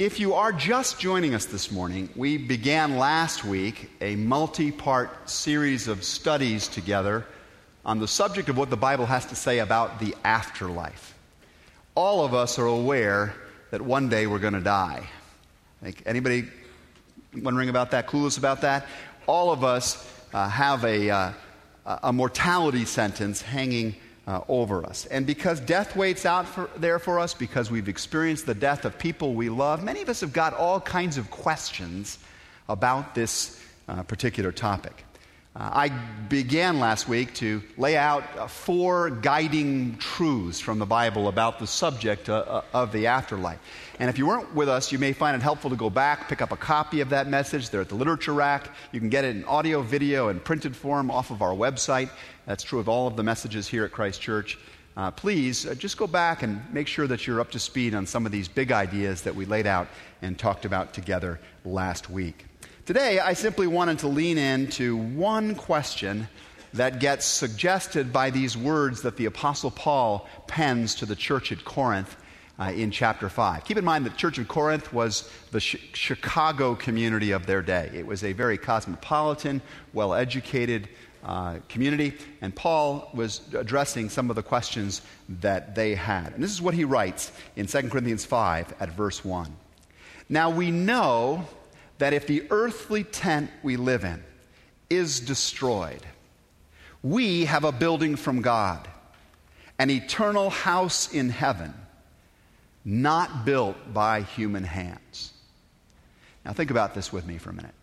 If you are just joining us this morning, we began last week a multi part series of studies together on the subject of what the Bible has to say about the afterlife. All of us are aware that one day we're going to die. Like anybody wondering about that, clueless about that? All of us uh, have a, uh, a mortality sentence hanging uh, over us. And because death waits out for, there for us, because we've experienced the death of people we love, many of us have got all kinds of questions about this uh, particular topic. Uh, I began last week to lay out uh, four guiding truths from the Bible about the subject uh, uh, of the afterlife. And if you weren't with us, you may find it helpful to go back, pick up a copy of that message. They're at the literature rack. You can get it in audio, video, and printed form off of our website. That's true of all of the messages here at Christ Church. Uh, please uh, just go back and make sure that you're up to speed on some of these big ideas that we laid out and talked about together last week. Today, I simply wanted to lean into one question that gets suggested by these words that the Apostle Paul pens to the church at Corinth uh, in chapter 5. Keep in mind that the church of Corinth was the sh- Chicago community of their day. It was a very cosmopolitan, well educated uh, community, and Paul was addressing some of the questions that they had. And this is what he writes in 2 Corinthians 5 at verse 1. Now we know that if the earthly tent we live in is destroyed, we have a building from God, an eternal house in heaven, not built by human hands. Now, think about this with me for a minute.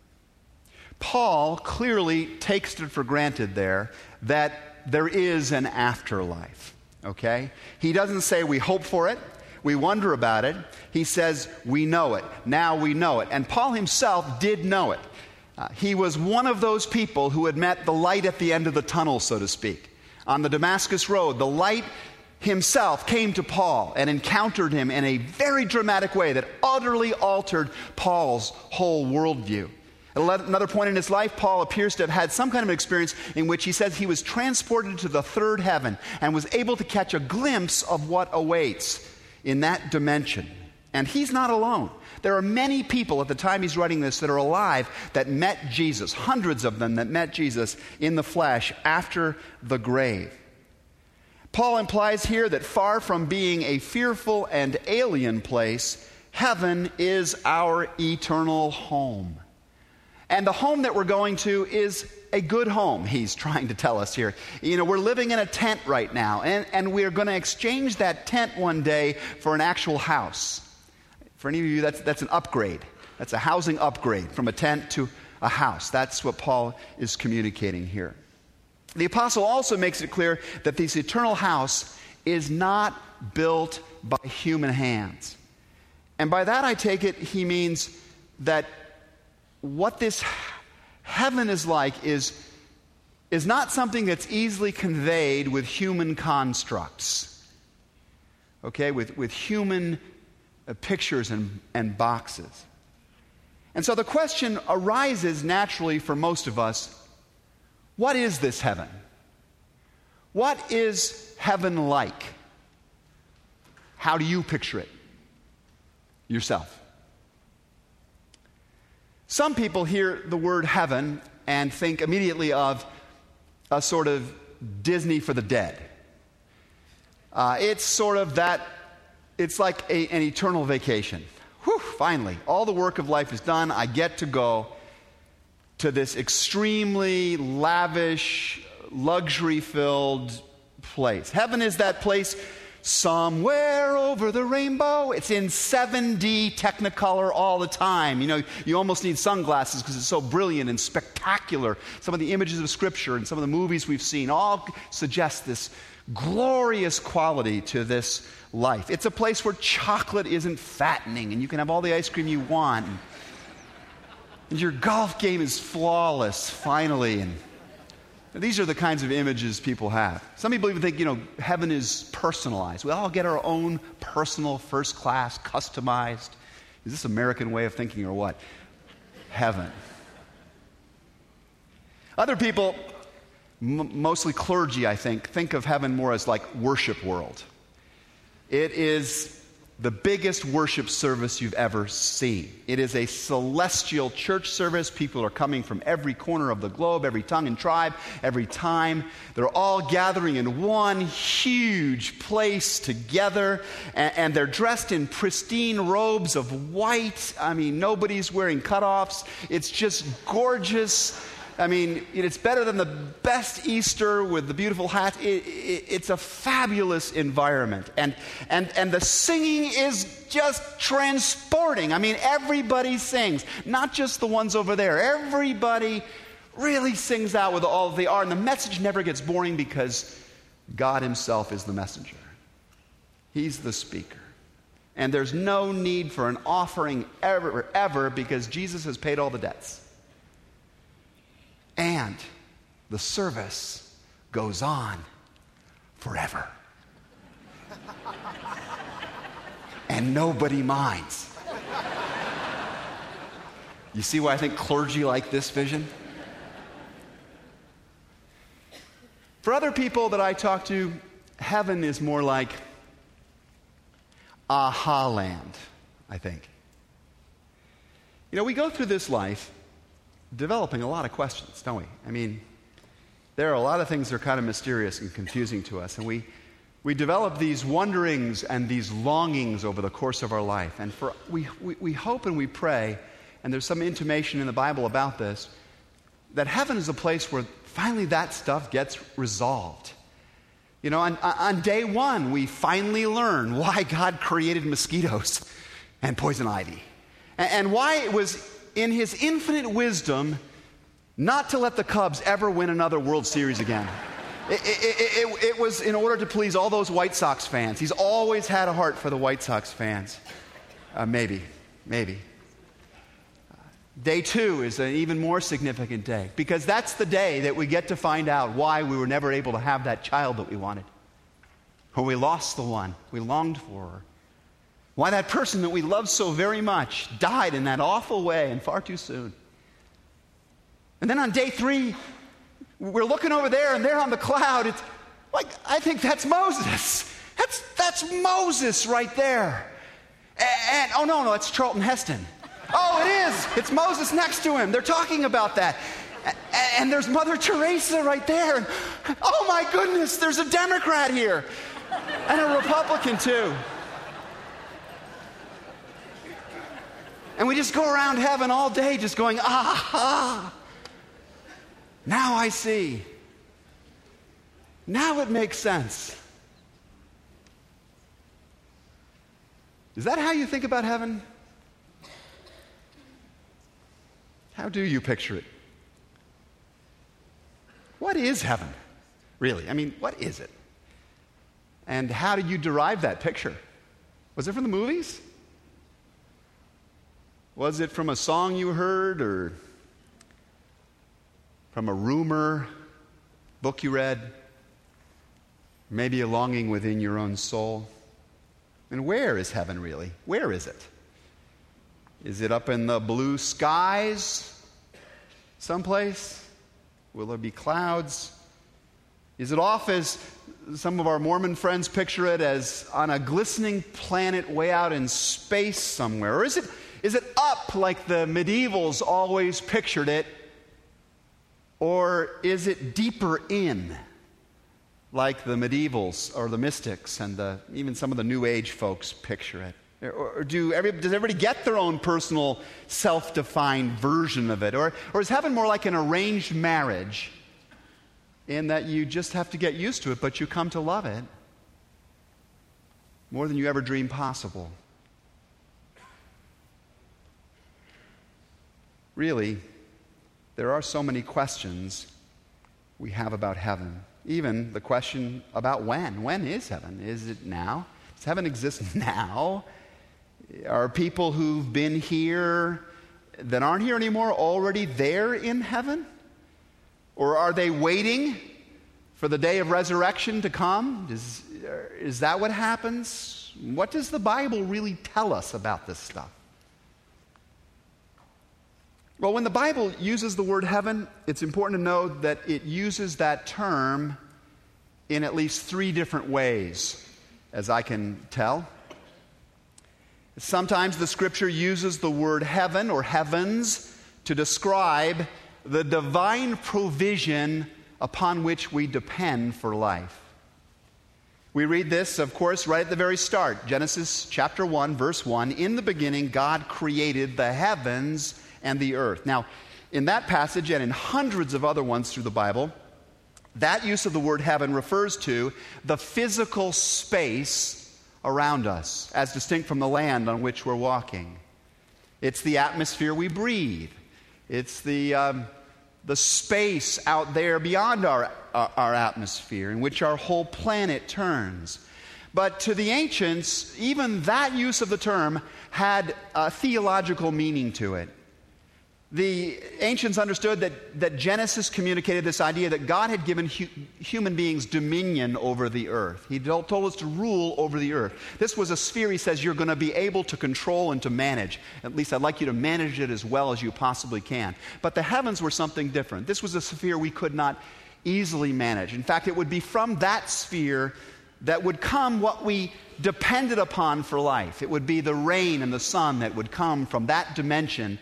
Paul clearly takes it for granted there that there is an afterlife, okay? He doesn't say we hope for it, we wonder about it. He says, We know it. Now we know it. And Paul himself did know it. Uh, he was one of those people who had met the light at the end of the tunnel, so to speak. On the Damascus Road, the light himself came to Paul and encountered him in a very dramatic way that utterly altered Paul's whole worldview. At another point in his life, Paul appears to have had some kind of experience in which he says he was transported to the third heaven and was able to catch a glimpse of what awaits in that dimension. And he's not alone. There are many people at the time he's writing this that are alive that met Jesus, hundreds of them that met Jesus in the flesh after the grave. Paul implies here that far from being a fearful and alien place, heaven is our eternal home. And the home that we're going to is a good home, he's trying to tell us here. You know, we're living in a tent right now, and, and we're going to exchange that tent one day for an actual house. For any of you, that's, that's an upgrade. That's a housing upgrade from a tent to a house. That's what Paul is communicating here. The apostle also makes it clear that this eternal house is not built by human hands. And by that, I take it he means that what this heaven is like is, is not something that's easily conveyed with human constructs, okay, with, with human uh, pictures and, and boxes. And so the question arises naturally for most of us what is this heaven? What is heaven like? How do you picture it yourself? Some people hear the word heaven and think immediately of a sort of Disney for the dead. Uh, it's sort of that, it's like a, an eternal vacation. Whew, finally, all the work of life is done. I get to go to this extremely lavish, luxury filled place. Heaven is that place somewhere over the rainbow. It's in 7D Technicolor all the time. You know, you almost need sunglasses because it's so brilliant and spectacular. Some of the images of Scripture and some of the movies we've seen all suggest this glorious quality to this life. It's a place where chocolate isn't fattening and you can have all the ice cream you want. And your golf game is flawless, finally. And these are the kinds of images people have. Some people even think, you know, heaven is personalized. We all get our own personal, first class, customized. Is this American way of thinking or what? Heaven. Other people, m- mostly clergy, I think, think of heaven more as like worship world. It is the biggest worship service you've ever seen. It is a celestial church service. People are coming from every corner of the globe, every tongue and tribe, every time. They're all gathering in one huge place together, and, and they're dressed in pristine robes of white. I mean, nobody's wearing cutoffs. It's just gorgeous. I mean, it's better than the best Easter with the beautiful hat. It, it, it's a fabulous environment. And, and, and the singing is just transporting. I mean, everybody sings, not just the ones over there. Everybody really sings out with all of they are. And the message never gets boring because God Himself is the messenger, He's the speaker. And there's no need for an offering ever, ever, because Jesus has paid all the debts. And the service goes on forever. and nobody minds. You see why I think clergy like this vision? For other people that I talk to, heaven is more like aha land, I think. You know, we go through this life developing a lot of questions, don't we? I mean, there are a lot of things that are kind of mysterious and confusing to us, and we, we develop these wonderings and these longings over the course of our life. And for, we, we, we hope and we pray, and there's some intimation in the Bible about this, that heaven is a place where finally that stuff gets resolved. You know, on, on day one, we finally learn why God created mosquitoes and poison ivy, and, and why it was in his infinite wisdom, not to let the Cubs ever win another World Series again. It, it, it, it, was in order to please all those White Sox fans. He's always had a heart for the White Sox fans. Uh, maybe, maybe. Day two is an even more significant day because that's the day that we get to find out why we were never able to have that child that we wanted, or we lost the one we longed for, why that person that we love so very much died in that awful way and far too soon. And then on day three, we're looking over there and there on the cloud. It's like, I think that's Moses. That's, that's Moses right there. And, and oh, no, no, it's Charlton Heston. Oh, it is. It's Moses next to him. They're talking about that. And, and there's Mother Teresa right there. Oh, my goodness, there's a Democrat here and a Republican, too. And we just go around heaven all day just going, ah, ah. Now I see. Now it makes sense. Is that how you think about heaven? How do you picture it? What is heaven, really? I mean, what is it? And how did you derive that picture? Was it from the movies? Was it from a song you heard or from a rumor, book you read? Maybe a longing within your own soul? And where is heaven really? Where is it? Is it up in the blue skies someplace? Will there be clouds? Is it off as some of our Mormon friends picture it as on a glistening planet way out in space somewhere? Or is it is it up like the medievals always pictured it? Or is it deeper in like the medievals or the mystics and the, even some of the New Age folks picture it? Or, do every, does everybody get their own personal self defined version of it? Or, or is heaven more like an arranged marriage in that you just have to get used to it, but you come to love it more than you ever dreamed possible? Really, there are so many questions we have about heaven. Even the question about when. When is heaven? Is it now? Does heaven exist now? Are people who've been here that aren't here anymore already there in heaven? Or are they waiting for the day of resurrection to come? Is, is that what happens? What does the Bible really tell us about this stuff? Well, when the Bible uses the word heaven, it's important to know that it uses that term in at least three different ways, as I can tell. Sometimes the scripture uses the word heaven or heavens to describe the divine provision upon which we depend for life. We read this, of course, right at the very start Genesis chapter 1, verse 1. In the beginning, God created the heavens and the earth. Now, in that passage and in hundreds of other ones through the Bible, that use of the word heaven refers to the physical space around us, as distinct from the land on which we're walking. It's the atmosphere we breathe, it's the, um, the space out there beyond our, our, our atmosphere in which our whole planet turns. But to the ancients, even that use of the term had a theological meaning to it. The ancients understood that, that Genesis communicated this idea that God had given hu- human beings dominion over the earth. He told us to rule over the earth. This was a sphere, he says, you're going to be able to control and to manage. At least I'd like you to manage it as well as you possibly can. But the heavens were something different. This was a sphere we could not easily manage. In fact, it would be from that sphere that would come what we depended upon for life. It would be the rain and the sun that would come from that dimension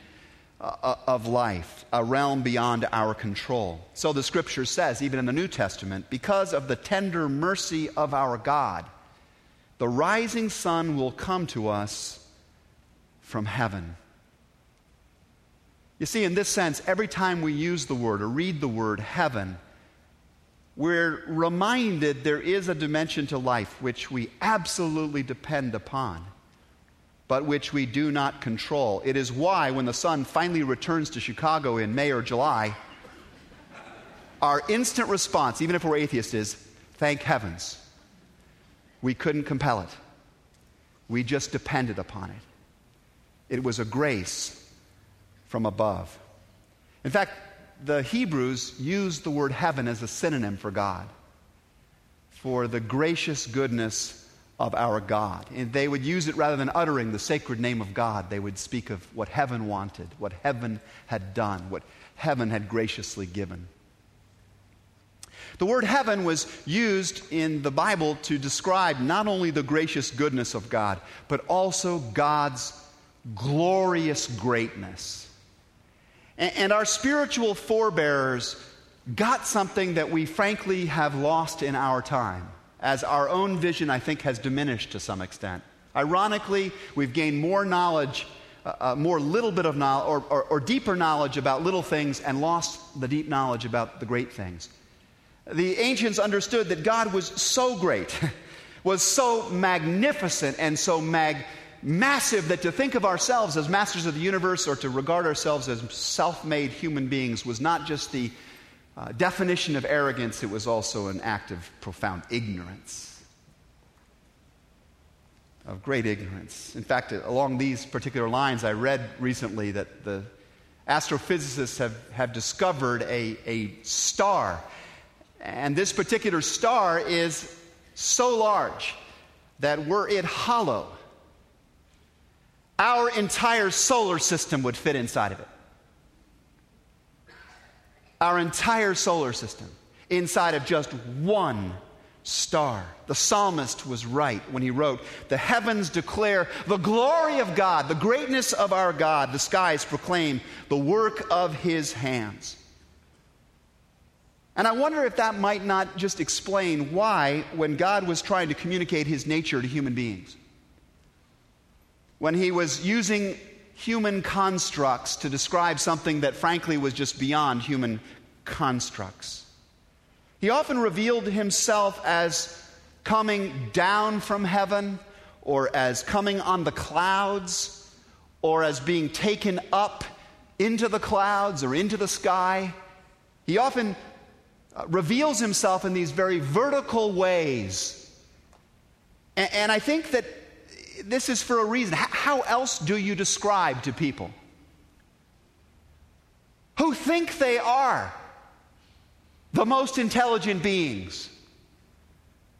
Uh, uh, of life, a realm beyond our control. So the scripture says, even in the New Testament, because of the tender mercy of our God, the rising sun will come to us from heaven. You see, in this sense, every time we use the word or read the word heaven, we're reminded there is a dimension to life which we absolutely depend upon but which we do not control. It is why, when the sun finally returns to Chicago in May or July, our instant response, even if we're atheists, is thank heavens. We couldn't compel it, we just depended upon it. It was a grace from above. In fact, the Hebrews used the word heaven as a synonym for God, for the gracious goodness of our God. And they would use it rather than uttering the sacred name of God. They would speak of what heaven wanted, what heaven had done, what heaven had graciously given. The word heaven was used in the Bible to describe not only the gracious goodness of God, but also God's glorious greatness. And our spiritual forebears got something that we frankly have lost in our time as our own vision, I think, has diminished to some extent. Ironically, we've gained more knowledge, uh, uh, more little bit of knowledge, or, or, or deeper knowledge about little things and lost the deep knowledge about the great things. The ancients understood that God was so great, was so magnificent, and so mag- massive that to think of ourselves as masters of the universe or to regard ourselves as self made human beings was not just the uh, definition of arrogance, it was also an act of profound ignorance. Of great ignorance. In fact, along these particular lines, I read recently that the astrophysicists have, have discovered a, a star. And this particular star is so large that were it hollow, our entire solar system would fit inside of it our entire solar system inside of just one star. The psalmist was right when he wrote, The heavens declare the glory of God, the greatness of our God. The skies proclaim the work of his hands. And I wonder if that might not just explain why, when God was trying to communicate his nature to human beings, when he was using human constructs to describe something that frankly was just beyond human constructs. He often revealed himself as coming down from heaven, or as coming on the clouds, or as being taken up into the clouds or into the sky. He often uh, reveals himself in these very vertical ways. And, and I think that this is for a reason. How else do you describe to people who think they are the most intelligent beings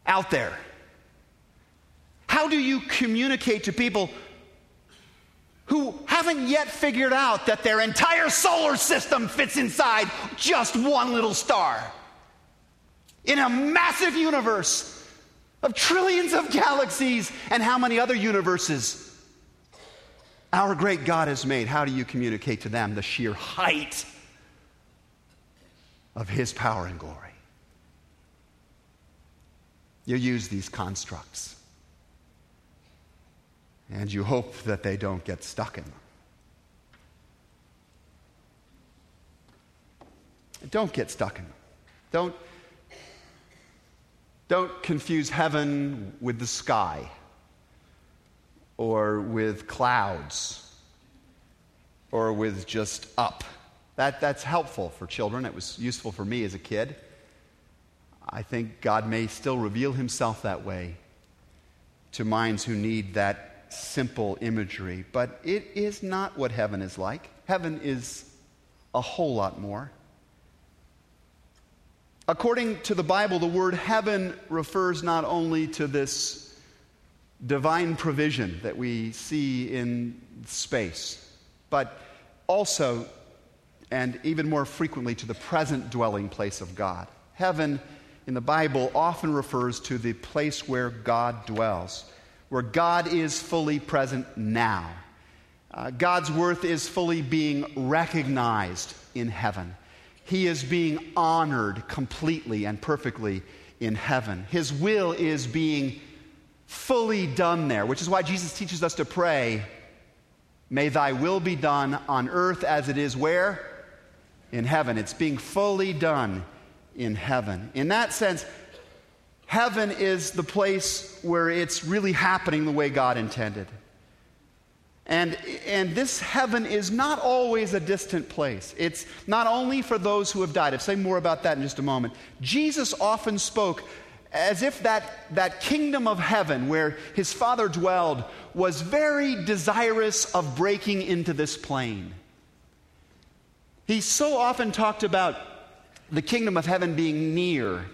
out there? How do you communicate to people who haven't yet figured out that their entire solar system fits inside just one little star in a massive universe of trillions of galaxies and how many other universes our great God has made, how do you communicate to them the sheer height of His power and glory? You use these constructs. And you hope that they don't get stuck in them. Don't get stuck in them. Don't, don't confuse heaven with the sky or with clouds or with just up. That, that's helpful for children. It was useful for me as a kid. I think God may still reveal himself that way to minds who need that simple imagery. But it is not what heaven is like. Heaven is a whole lot more. According to the Bible, the word heaven refers not only to this divine provision that we see in space, but also and even more frequently to the present dwelling place of God. Heaven in the Bible often refers to the place where God dwells, where God is fully present now. Uh, God's worth is fully being recognized in heaven. He is being honored completely and perfectly in heaven. His will is being fully done there, which is why Jesus teaches us to pray, May thy will be done on earth as it is where? In heaven. It's being fully done in heaven. In that sense, heaven is the place where it's really happening the way God intended. And, and this heaven is not always a distant place. It's not only for those who have died. I'll say more about that in just a moment. Jesus often spoke as if that, that kingdom of heaven where his Father dwelled was very desirous of breaking into this plane. He so often talked about the kingdom of heaven being near,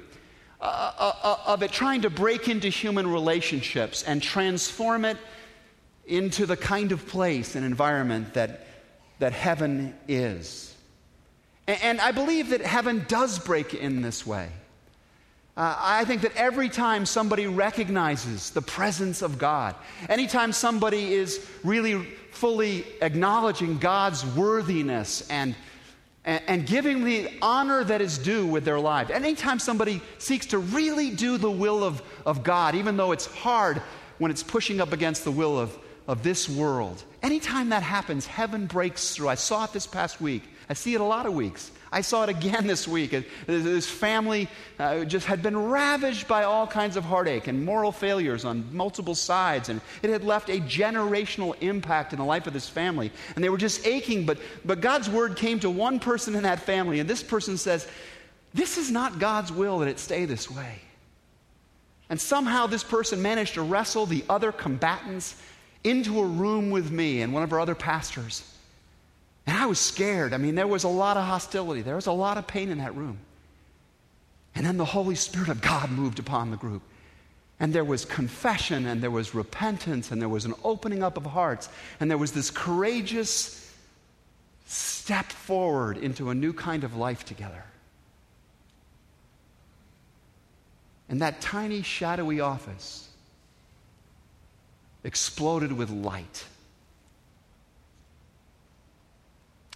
uh, uh, uh, of it trying to break into human relationships and transform it into the kind of place and environment that, that heaven is. And, and I believe that heaven does break in this way. Uh, I think that every time somebody recognizes the presence of God, anytime somebody is really fully acknowledging God's worthiness and and, and giving the honor that is due with their life. Anytime somebody seeks to really do the will of, of God, even though it's hard when it's pushing up against the will of, of this world, anytime that happens, heaven breaks through. I saw it this past week. I see it a lot of weeks. I saw it again this week. This family uh, just had been ravaged by all kinds of heartache and moral failures on multiple sides, and it had left a generational impact in the life of this family. And they were just aching, but, but God's word came to one person in that family, and this person says, This is not God's will that it stay this way. And somehow this person managed to wrestle the other combatants into a room with me and one of our other pastors. And I was scared. I mean, there was a lot of hostility, there was a lot of pain in that room. And then the Holy Spirit of God moved upon the group. And there was confession, and there was repentance, and there was an opening up of hearts, and there was this courageous step forward into a new kind of life together. And that tiny, shadowy office exploded with light.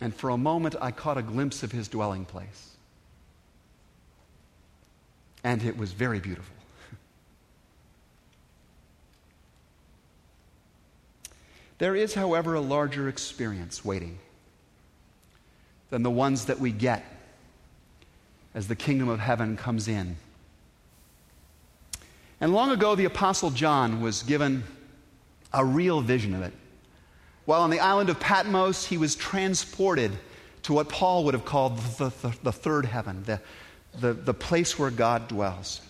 And for a moment, I caught a glimpse of his dwelling place. And it was very beautiful. There is, however, a larger experience waiting than the ones that we get as the kingdom of heaven comes in. And long ago, the Apostle John was given a real vision of it. While on the island of Patmos, he was transported to what Paul would have called the, the, the third heaven, the, the, the place where God dwells.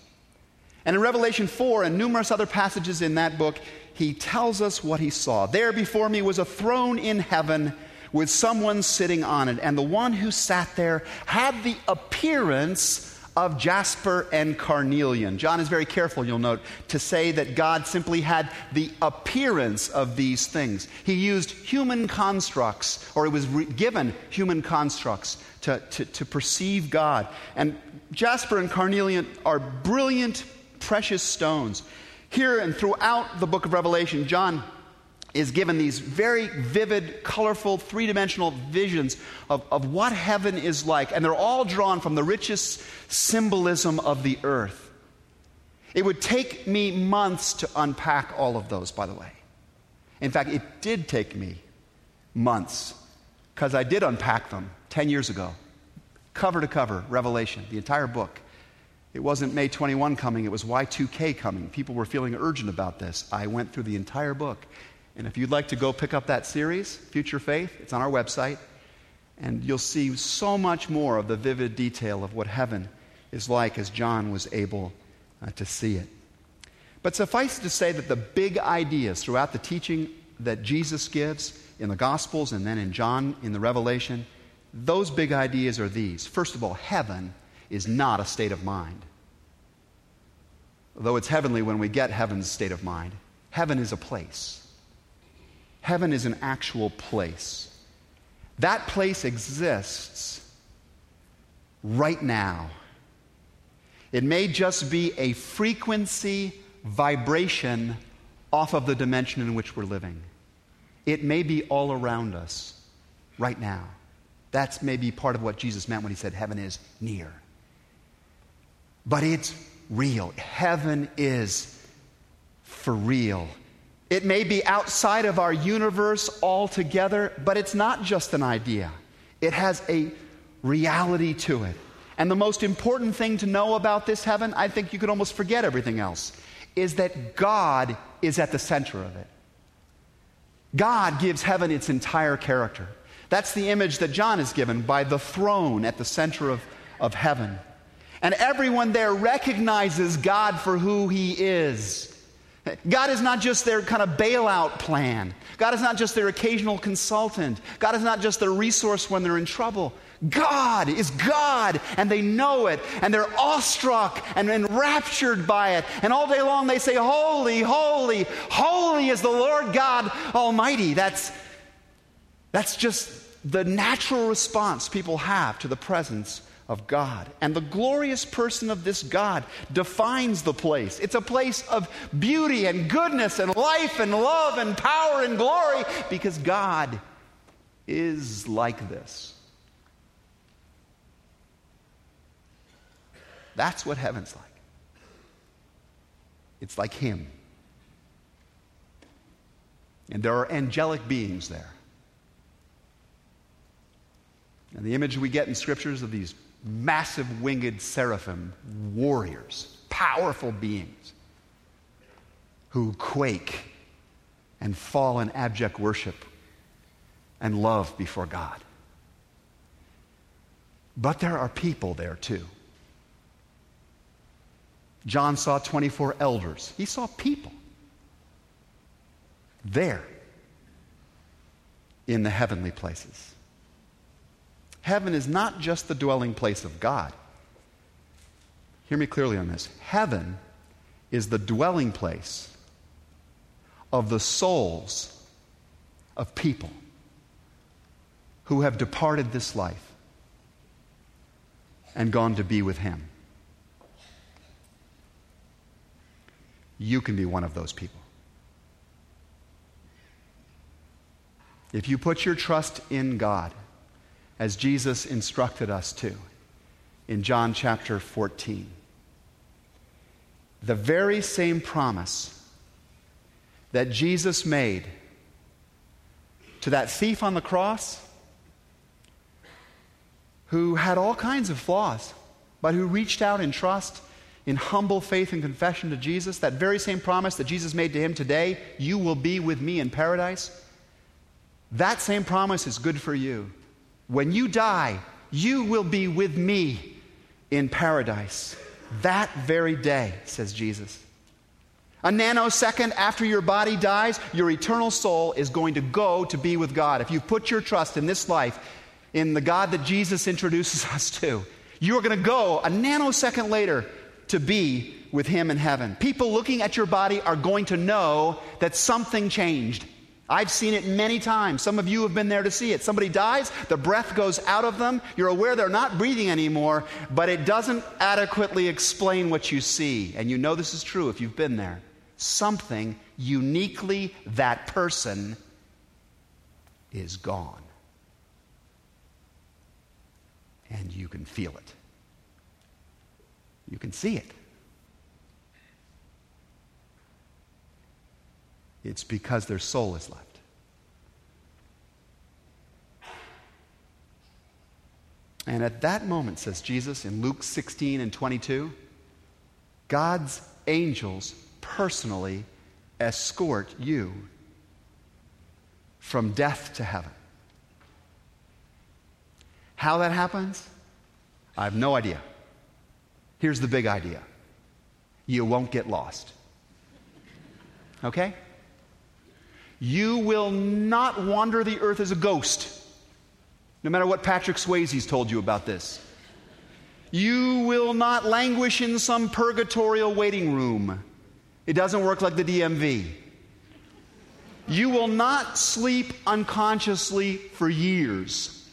And in Revelation 4 and numerous other passages in that book, he tells us what he saw. There before me was a throne in heaven with someone sitting on it, and the one who sat there had the appearance of jasper and carnelian. John is very careful, you'll note, to say that God simply had the appearance of these things. He used human constructs, or he was re- given human constructs to, to, to perceive God. And jasper and carnelian are brilliant, precious stones. Here and throughout the book of Revelation, John is given these very vivid, colorful, three dimensional visions of, of what heaven is like. And they're all drawn from the richest symbolism of the earth. It would take me months to unpack all of those, by the way. In fact, it did take me months because I did unpack them 10 years ago, cover to cover, Revelation, the entire book. It wasn't May 21 coming, it was Y2K coming. People were feeling urgent about this. I went through the entire book. And if you'd like to go pick up that series, Future Faith, it's on our website. And you'll see so much more of the vivid detail of what heaven is like as John was able uh, to see it. But suffice it to say that the big ideas throughout the teaching that Jesus gives in the Gospels and then in John in the Revelation, those big ideas are these. First of all, heaven is not a state of mind. Though it's heavenly when we get heaven's state of mind, heaven is a place. Heaven is an actual place. That place exists right now. It may just be a frequency vibration off of the dimension in which we're living. It may be all around us right now. That's maybe part of what Jesus meant when he said heaven is near. But it's real. Heaven is for real. It may be outside of our universe altogether, but it's not just an idea. It has a reality to it. And the most important thing to know about this heaven, I think you could almost forget everything else, is that God is at the center of it. God gives heaven its entire character. That's the image that John is given by the throne at the center of, of heaven. And everyone there recognizes God for who he is. God is not just their kind of bailout plan. God is not just their occasional consultant. God is not just their resource when they're in trouble. God is God, and they know it, and they're awestruck and enraptured by it. And all day long they say, Holy, holy, holy is the Lord God Almighty. That's, that's just the natural response people have to the presence of God. And the glorious person of this God defines the place. It's a place of beauty and goodness and life and love and power and glory because God is like this. That's what heaven's like. It's like Him. And there are angelic beings there. And the image we get in scriptures of these massive winged seraphim, warriors, powerful beings who quake and fall in abject worship and love before God. But there are people there too. John saw 24 elders, he saw people there in the heavenly places. Heaven is not just the dwelling place of God. Hear me clearly on this. Heaven is the dwelling place of the souls of people who have departed this life and gone to be with Him. You can be one of those people. If you put your trust in God, as Jesus instructed us to in John chapter 14. The very same promise that Jesus made to that thief on the cross who had all kinds of flaws, but who reached out in trust, in humble faith and confession to Jesus, that very same promise that Jesus made to him today, you will be with me in paradise, that same promise is good for you. When you die, you will be with me in paradise that very day, says Jesus. A nanosecond after your body dies, your eternal soul is going to go to be with God. If you put your trust in this life, in the God that Jesus introduces us to, you are going to go a nanosecond later to be with Him in heaven. People looking at your body are going to know that something changed. I've seen it many times. Some of you have been there to see it. Somebody dies, the breath goes out of them. You're aware they're not breathing anymore, but it doesn't adequately explain what you see. And you know this is true if you've been there. something uniquely that person is gone. And you can feel it. You can see it. It's because their soul is left. And at that moment, says Jesus in Luke 16 and 22, God's angels personally escort you from death to heaven. How that happens, I have no idea. Here's the big idea you won't get lost. Okay? You will not wander the earth as a ghost, no matter what Patrick Swayze's told you about this. You will not languish in some purgatorial waiting room. It doesn't work like the DMV. You will not sleep unconsciously for years.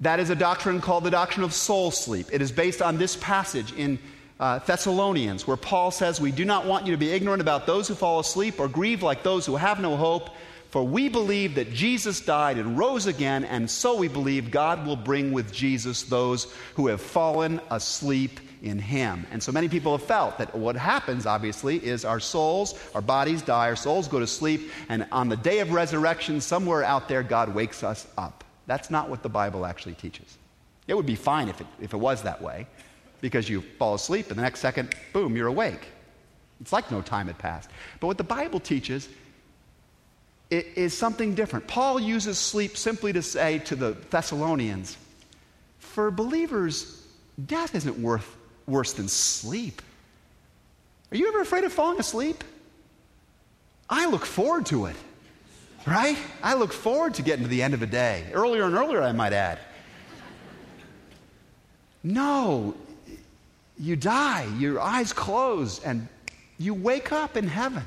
That is a doctrine called the doctrine of soul sleep. It is based on this passage in uh, Thessalonians, where Paul says, We do not want you to be ignorant about those who fall asleep or grieve like those who have no hope. For we believe that Jesus died and rose again, and so we believe God will bring with Jesus those who have fallen asleep in Him. And so many people have felt that what happens, obviously, is our souls, our bodies die, our souls go to sleep, and on the day of resurrection, somewhere out there, God wakes us up. That's not what the Bible actually teaches. It would be fine if it, if it was that way, because you fall asleep, and the next second, boom, you're awake. It's like no time had passed. But what the Bible teaches is something different. Paul uses sleep simply to say to the Thessalonians, for believers, death isn't worth, worse than sleep. Are you ever afraid of falling asleep? I look forward to it, right? I look forward to getting to the end of a day. Earlier and earlier, I might add. No, you die, your eyes close, and you wake up in heaven.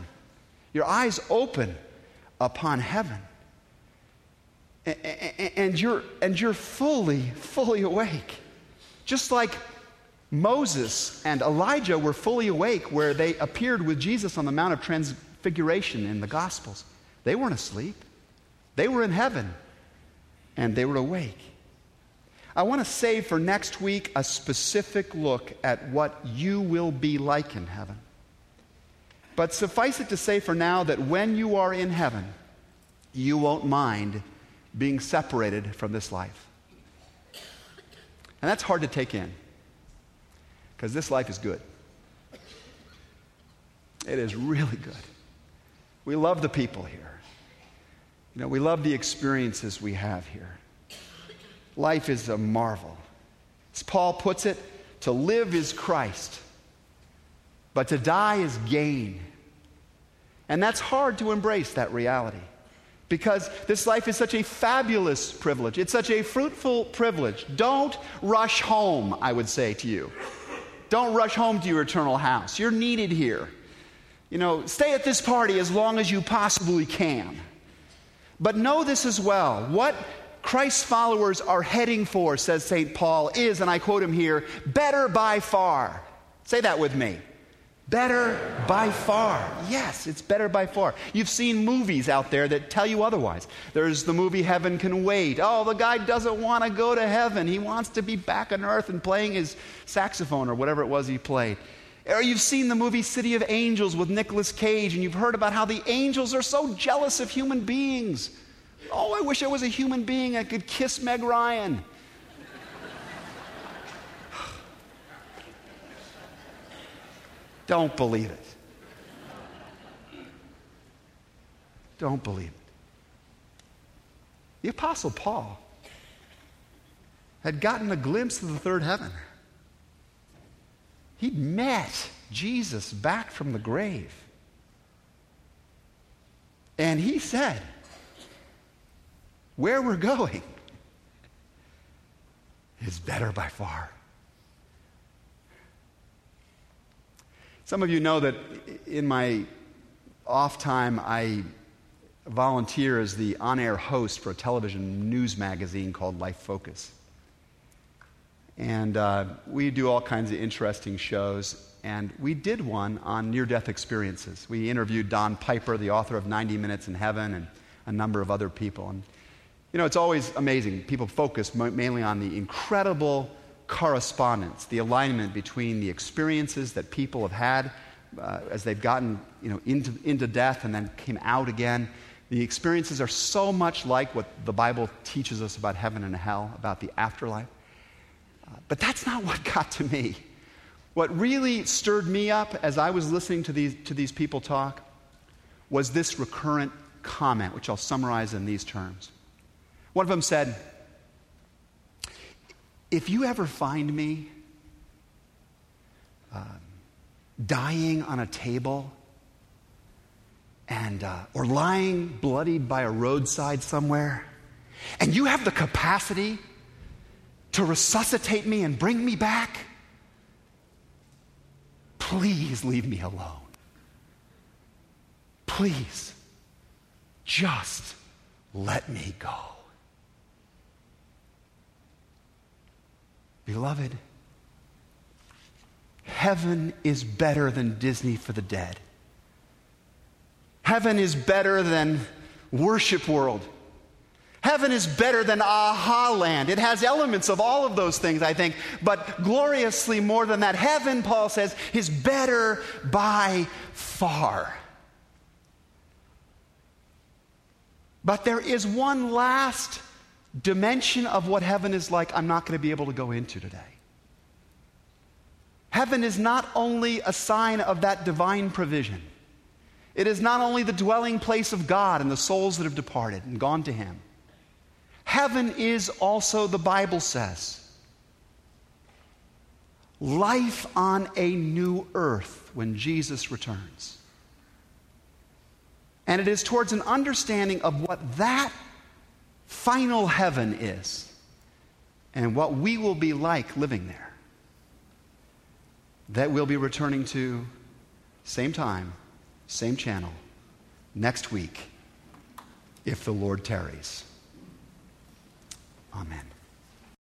Your eyes open upon heaven. And you're, and you're fully, fully awake. Just like Moses and Elijah were fully awake where they appeared with Jesus on the Mount of Transfiguration in the Gospels. They weren't asleep, they were in heaven and they were awake. I want to save for next week a specific look at what you will be like in heaven. But suffice it to say for now that when you are in heaven, you won't mind being separated from this life. And that's hard to take in because this life is good. It is really good. We love the people here. You know, we love the experiences we have here. Life is a marvel. As Paul puts it, to live is Christ but to die is gain. And that's hard to embrace that reality because this life is such a fabulous privilege. It's such a fruitful privilege. Don't rush home, I would say to you. Don't rush home to your eternal house. You're needed here. You know, stay at this party as long as you possibly can. But know this as well. What Christ's followers are heading for, says St. Paul, is, and I quote him here, better by far. Say that with me. Better by far. Yes, it's better by far. You've seen movies out there that tell you otherwise. There's the movie Heaven Can Wait. Oh, the guy doesn't want to go to heaven. He wants to be back on earth and playing his saxophone or whatever it was he played. Or you've seen the movie City of Angels with Nicolas Cage, and you've heard about how the angels are so jealous of human beings. Oh, I wish I was a human being. I could kiss Meg Ryan. Don't believe it. Don't believe it. The Apostle Paul had gotten a glimpse of the third heaven. He'd met Jesus back from the grave. And he said, Where we're going is better by far. Some of you know that in my off time, I volunteer as the on air host for a television news magazine called Life Focus. And uh, we do all kinds of interesting shows. and we did one on near death experiences. We interviewed Don Piper, the author of 90 Minutes in Heaven, and a number of other people. And, you know, it's always amazing. People focus mainly on the incredible correspondence, the alignment between the experiences that people have had uh, as they've gotten you know, into, into death and then came out again. The experiences are so much like what the Bible teaches us about heaven and hell, about the afterlife. Uh, but that's not what got to me. What really stirred me up as I was listening to these, to these people talk was this recurrent comment, which I'll summarize in these terms. One of them said, If you ever find me uh, dying on a table and, uh, or lying bloodied by a roadside somewhere, and you have the capacity to resuscitate me and bring me back, please leave me alone. Please, just let me go. Beloved, heaven is better than Disney for the dead. Heaven is better than Worship World. Heaven is better than aha land. It has elements of all of those things, I think, but gloriously more than that. Heaven, Paul says, is better by far. But there is one last dimension of what heaven is like I'm not going to be able to go into today. Heaven is not only a sign of that divine provision, it is not only the dwelling place of God and the souls that have departed and gone to Him. Heaven is also, the Bible says, life on a new earth when Jesus returns. And it is towards an understanding of what that final heaven is and what we will be like living there that we'll be returning to same time, same channel, next week, if the Lord tarries. Amen.